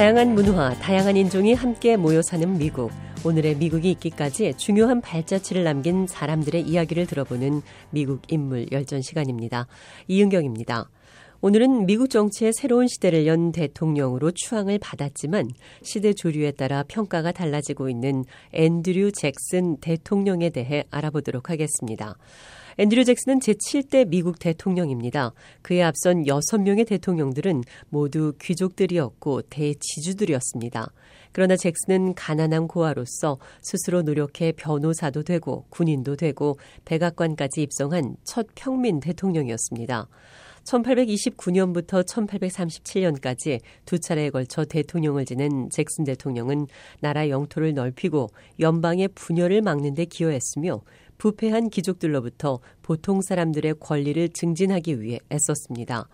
다양한 문화, 다양한 인종이 함께 모여 사는 미국. 오늘의 미국이 있기까지 중요한 발자취를 남긴 사람들의 이야기를 들어보는 미국 인물 열전 시간입니다. 이은경입니다. 오늘은 미국 정치의 새로운 시대를 연 대통령으로 추앙을 받았지만 시대 조류에 따라 평가가 달라지고 있는 앤드류 잭슨 대통령에 대해 알아보도록 하겠습니다. 앤드류 잭슨은 제7대 미국 대통령입니다. 그에 앞선 6명의 대통령들은 모두 귀족들이었고 대지주들이었습니다. 그러나 잭슨은 가난한 고아로서 스스로 노력해 변호사도 되고 군인도 되고 백악관까지 입성한 첫 평민 대통령이었습니다. 1829년부터 1837년까지 두 차례에 걸쳐 대통령을 지낸 잭슨 대통령은 나라 영토를 넓히고 연방의 분열을 막는 데 기여했으며 부패한 귀족들로부터 보통 사람들의 권리를 증진하기 위해 애썼습니다.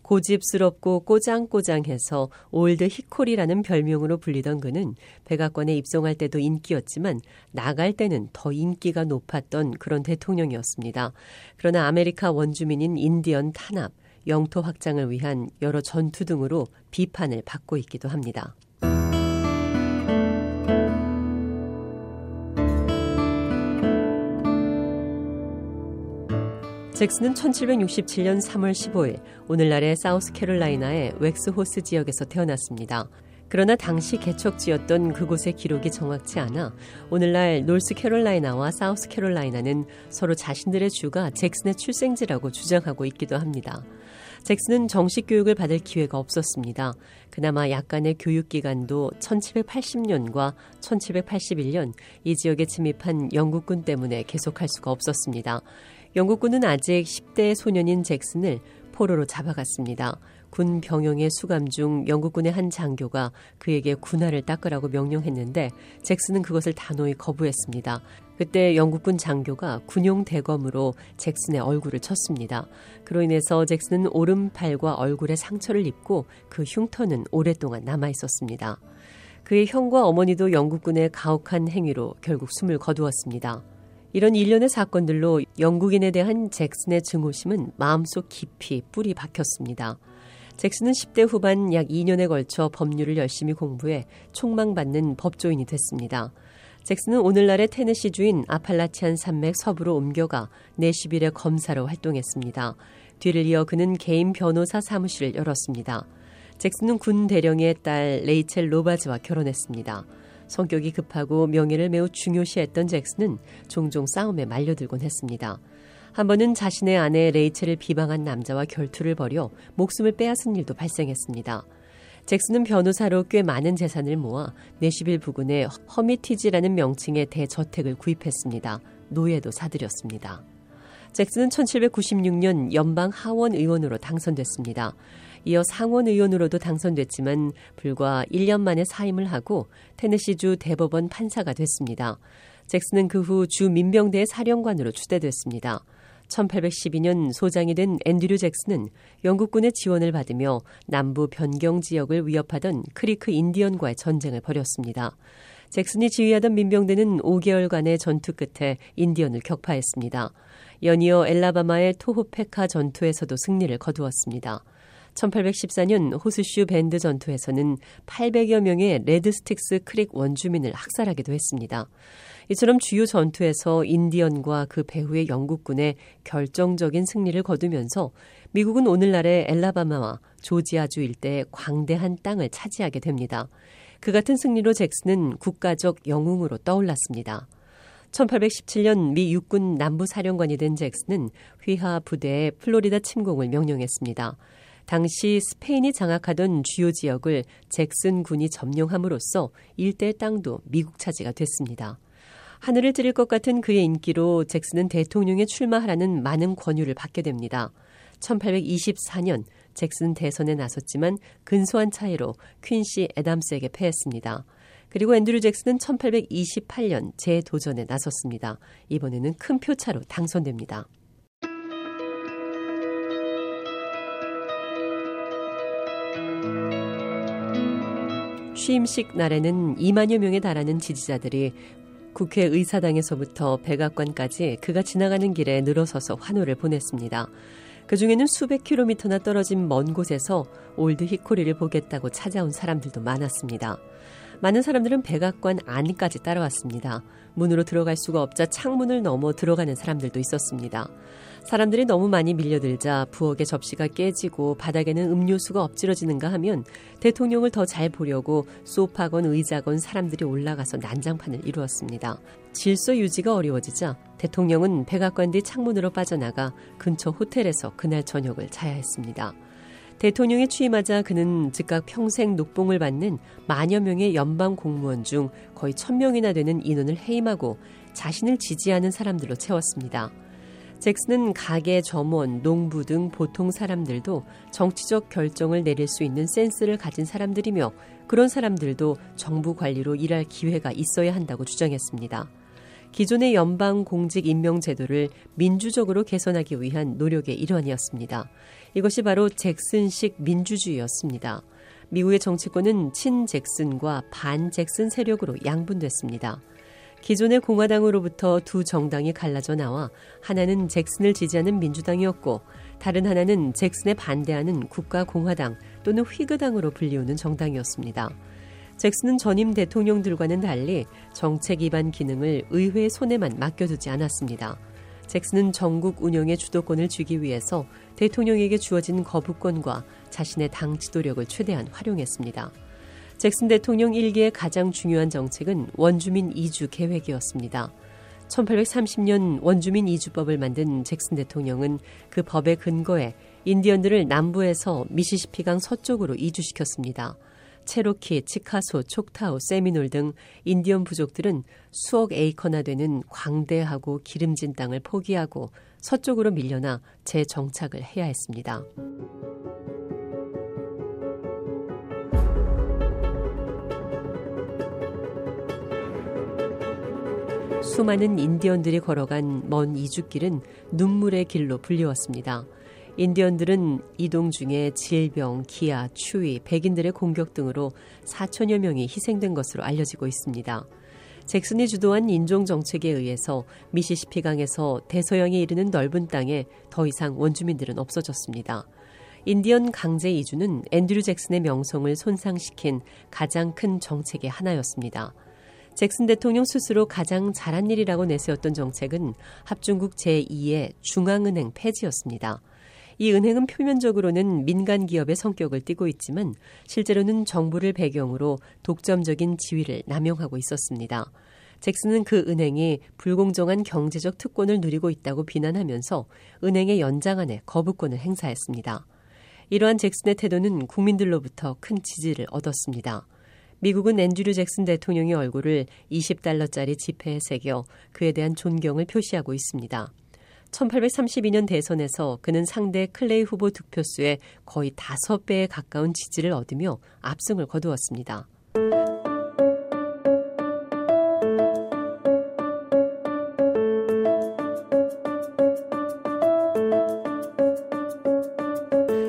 고집스럽고 꼬장꼬장해서 올드 히코리라는 별명으로 불리던 그는 백악관에 입성할 때도 인기였지만 나갈 때는 더 인기가 높았던 그런 대통령이었습니다. 그러나 아메리카 원주민인 인디언 탄압, 영토 확장을 위한 여러 전투 등으로 비판을 받고 있기도 합니다. 잭슨은 1767년 3월 15일 오늘날의 사우스캐롤라이나의 웩스호스 지역에서 태어났습니다. 그러나 당시 개척지였던 그곳의 기록이 정확치 않아 오늘날 노스캐롤라이나와 사우스캐롤라이나는 서로 자신들의 주가 잭슨의 출생지라고 주장하고 있기도 합니다. 잭슨은 정식 교육을 받을 기회가 없었습니다. 그나마 약간의 교육 기간도 1780년과 1781년 이 지역에 침입한 영국군 때문에 계속할 수가 없었습니다. 영국군은 아직 10대 소년인 잭슨을 포로로 잡아갔습니다. 군 병영의 수감 중 영국군의 한 장교가 그에게 군화를 닦으라고 명령했는데 잭슨은 그것을 단호히 거부했습니다. 그때 영국군 장교가 군용 대검으로 잭슨의 얼굴을 쳤습니다. 그로 인해서 잭슨은 오른팔과 얼굴에 상처를 입고 그 흉터는 오랫동안 남아 있었습니다. 그의 형과 어머니도 영국군의 가혹한 행위로 결국 숨을 거두었습니다. 이런 일련의 사건들로 영국인에 대한 잭슨의 증오심은 마음속 깊이 뿌리 박혔습니다. 잭슨은 10대 후반 약 2년에 걸쳐 법률을 열심히 공부해 총망받는 법조인이 됐습니다. 잭슨은 오늘날의 테네시 주인 아팔라치안 산맥 서부로 옮겨가 내시빌의 검사로 활동했습니다. 뒤를 이어 그는 개인 변호사 사무실을 열었습니다. 잭슨은 군 대령의 딸 레이첼 로바즈와 결혼했습니다. 성격이 급하고 명예를 매우 중요시했던 잭슨은 종종 싸움에 말려들곤 했습니다. 한 번은 자신의 아내 레이첼을 비방한 남자와 결투를 벌여 목숨을 빼앗은 일도 발생했습니다. 잭슨은 변호사로 꽤 많은 재산을 모아 내시빌 부근에 허미티지라는 명칭의 대저택을 구입했습니다. 노예도 사들였습니다. 잭슨은 1796년 연방 하원 의원으로 당선됐습니다. 이어 상원 의원으로도 당선됐지만 불과 1년 만에 사임을 하고 테네시주 대법원 판사가 됐습니다. 잭슨은 그 후 주 민병대의 사령관으로 추대됐습니다. 1812년 소장이 된 앤드류 잭슨은 영국군의 지원을 받으며 남부 변경 지역을 위협하던 크리크 인디언과의 전쟁을 벌였습니다. 잭슨이 지휘하던 민병대는 5개월간의 전투 끝에 인디언을 격파했습니다. 연이어 엘라바마의 토호페카 전투에서도 승리를 거두었습니다. 1814년 호스슈 벤드 전투에서는 800여 명의 레드스틱스 크릭 원주민을 학살하기도 했습니다. 이처럼 주요 전투에서 인디언과 그 배후의 영국군에 결정적인 승리를 거두면서 미국은 오늘날의 엘라바마와 조지아주 일대의 광대한 땅을 차지하게 됩니다. 그 같은 승리로 잭슨은 국가적 영웅으로 떠올랐습니다. 1817년 미 육군 남부 사령관이 된 잭슨은 휘하 부대의 플로리다 침공을 명령했습니다. 당시 스페인이 장악하던 주요 지역을 잭슨 군이 점령함으로써 일대 땅도 미국 차지가 됐습니다. 하늘을 찌를 것 같은 그의 인기로 잭슨은 대통령에 출마하라는 많은 권유를 받게 됩니다. 1824년 잭슨 대선에 나섰지만 근소한 차이로 퀸시 애담스에게 패했습니다. 그리고 앤드류 잭슨은 1828년 재도전에 나섰습니다. 이번에는 큰 표차로 당선됩니다. 취임식 날에는 2만여 명에 달하는 지지자들이 국회의사당에서부터 백악관까지 그가 지나가는 길에 늘어서서 환호를 보냈습니다. 그 중에는 수백 킬로미터나 떨어진 먼 곳에서 올드 히코리를 보겠다고 찾아온 사람들도 많았습니다. 많은 사람들은 백악관 안까지 따라왔습니다. 문으로 들어갈 수가 없자 창문을 넘어 들어가는 사람들도 있었습니다. 사람들이 너무 많이 밀려들자 부엌의 접시가 깨지고 바닥에는 음료수가 엎질러지는가 하면 대통령을 더 잘 보려고 소파건 의자건 사람들이 올라가서 난장판을 이루었습니다. 질서 유지가 어려워지자 대통령은 백악관 뒤 창문으로 빠져나가 근처 호텔에서 그날 저녁을 자야 했습니다. 대통령이 취임하자 그는 즉각 평생 녹봉을 받는 만여 명의 연방 공무원 중 거의 천명이나 되는 인원을 해임하고 자신을 지지하는 사람들로 채웠습니다. 잭슨은 가게, 점원, 농부 등 보통 사람들도 정치적 결정을 내릴 수 있는 센스를 가진 사람들이며 그런 사람들도 정부 관리로 일할 기회가 있어야 한다고 주장했습니다. 기존의 연방 공직 임명 제도를 민주적으로 개선하기 위한 노력의 일환이었습니다. 이것이 바로 잭슨식 민주주의였습니다. 미국의 정치권은 친 잭슨과 반 잭슨 세력으로 양분됐습니다. 기존의 공화당으로부터 두 정당이 갈라져 나와 하나는 잭슨을 지지하는 민주당이었고 다른 하나는 잭슨에 반대하는 국가공화당 또는 휘그당으로 불리우는 정당이었습니다. 잭슨은 전임 대통령들과는 달리 정책 위반 기능을 의회 손에만 맡겨두지 않았습니다. 잭슨은 전국 운영의 주도권을 쥐기 위해서 대통령에게 주어진 거부권과 자신의 당 지도력을 최대한 활용했습니다. 잭슨 대통령 일기의 가장 중요한 정책은 원주민 이주 계획이었습니다. 1830년 원주민 이주법을 만든 잭슨 대통령은 그 법의 근거에 인디언들을 남부에서 미시시피강 서쪽으로 이주시켰습니다. 체로키, 치카소, 촉타우, 세미놀 등 인디언 부족들은 수억 에이커나 되는 광대하고 기름진 땅을 포기하고 서쪽으로 밀려나 재정착을 해야 했습니다. 수많은 인디언들이 걸어간 먼 이주길은 눈물의 길로 불리웠습니다. 인디언들은 이동 중에 질병, 기아, 추위, 백인들의 공격 등으로 4천여 명이 희생된 것으로 알려지고 있습니다. 잭슨이 주도한 인종 정책에 의해서 미시시피 강에서 대서양에 이르는 넓은 땅에 더 이상 원주민들은 없어졌습니다. 인디언 강제 이주는 앤드류 잭슨의 명성을 손상시킨 가장 큰 정책의 하나였습니다. 잭슨 대통령 스스로 가장 잘한 일이라고 내세웠던 정책은 합중국 제2의 중앙은행 폐지였습니다. 이 은행은 표면적으로는 민간 기업의 성격을 띠고 있지만 실제로는 정부를 배경으로 독점적인 지위를 남용하고 있었습니다. 잭슨은 그 은행이 불공정한 경제적 특권을 누리고 있다고 비난하면서 은행의 연장안에 거부권을 행사했습니다. 이러한 잭슨의 태도는 국민들로부터 큰 지지를 얻었습니다. 미국은 앤드류 잭슨 대통령의 얼굴을 20달러짜리 지폐에 새겨 그에 대한 존경을 표시하고 있습니다. 1832년 대선에서 그는 상대 클레이 후보 득표수의 거의 5배에 가까운 지지를 얻으며 압승을 거두었습니다.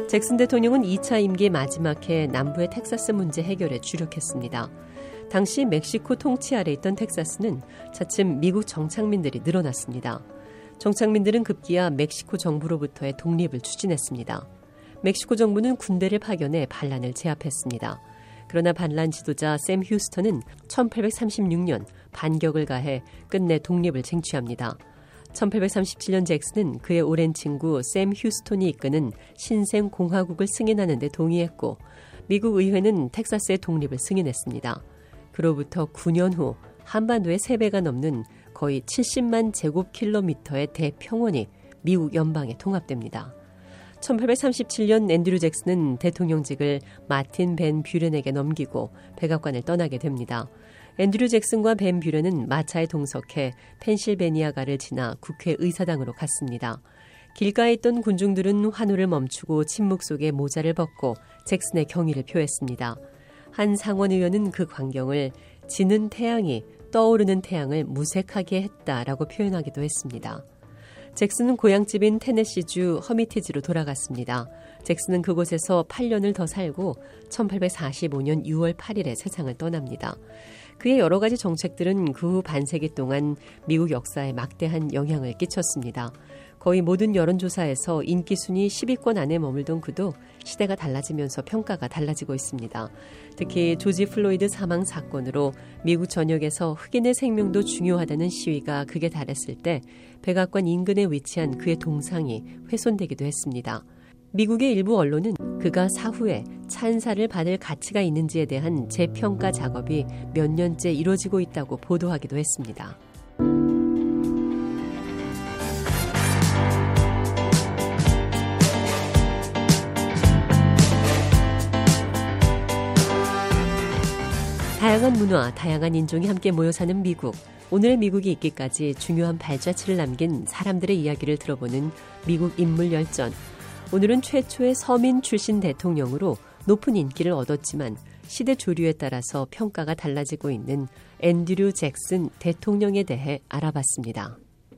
잭슨 대통령은 2차 임기 마지막 해 남부의 텍사스 문제 해결에 주력했습니다. 당시 멕시코 통치 아래 있던 텍사스는 차츰 미국 정착민들이 늘어났습니다. 정착민들은 급기야 멕시코 정부로부터의 독립을 추진했습니다. 멕시코 정부는 군대를 파견해 반란을 제압했습니다. 그러나 반란 지도자 샘 휴스턴은 1836년 반격을 가해 끝내 독립을 쟁취합니다. 1837년 잭슨은 그의 오랜 친구 샘 휴스톤이 이끄는 신생 공화국을 승인하는 데 동의했고 미국 의회는 텍사스의 독립을 승인했습니다. 그로부터 9년 후 한반도의 3배가 넘는 거의 70만 제곱킬로미터의 대평원이 미국 연방에 통합됩니다. 1837년 앤드류 잭슨은 대통령직을 마틴 벤 뷰렌에게 넘기고 백악관을 떠나게 됩니다. 앤드류 잭슨과 벤 뷰렌은 마차에 동석해 펜실베니아가를 지나 국회의사당으로 갔습니다. 길가에 있던 군중들은 환호를 멈추고 침묵 속에 모자를 벗고 잭슨의 경의를 표했습니다. 한 상원 의원은 그 광경을 지는 태양이 떠오르는 태양을 무색하게 했다라고 표현하기도 했습니다. 잭슨은 고향집인 테네시주 허미티지로 돌아갔습니다. 잭슨은 그곳에서 8년을 더 살고 1845년 6월 8일에 세상을 떠납니다. 그의 여러 가지 정책들은 그 후 반세기 동안 미국 역사에 막대한 영향을 끼쳤습니다. 거의 모든 여론조사에서 인기 순위 10위권 안에 머물던 그도 시대가 달라지면서 평가가 달라지고 있습니다. 특히 조지 플로이드 사망 사건으로 미국 전역에서 흑인의 생명도 중요하다는 시위가 극에 달했을 때 백악관 인근에 위치한 그의 동상이 훼손되기도 했습니다. 미국의 일부 언론은 그가 사후에 찬사를 받을 가치가 있는지에 대한 재평가 작업이 몇 년째 이루어지고 있다고 보도하기도 했습니다. 다양한 문화, 다양한 인종이 함께 모여 사는 미국. 오늘의 미국이 있기까지 중요한 발자취를 남긴 사람들의 이야기를 들어보는 미국 인물 열전. 오늘은 최초의 서민 출신 대통령으로 높은 인기를 얻었지만 시대 조류에 따라서 평가가 달라지고 있는 앤드류 잭슨 대통령에 대해 알아봤습니다.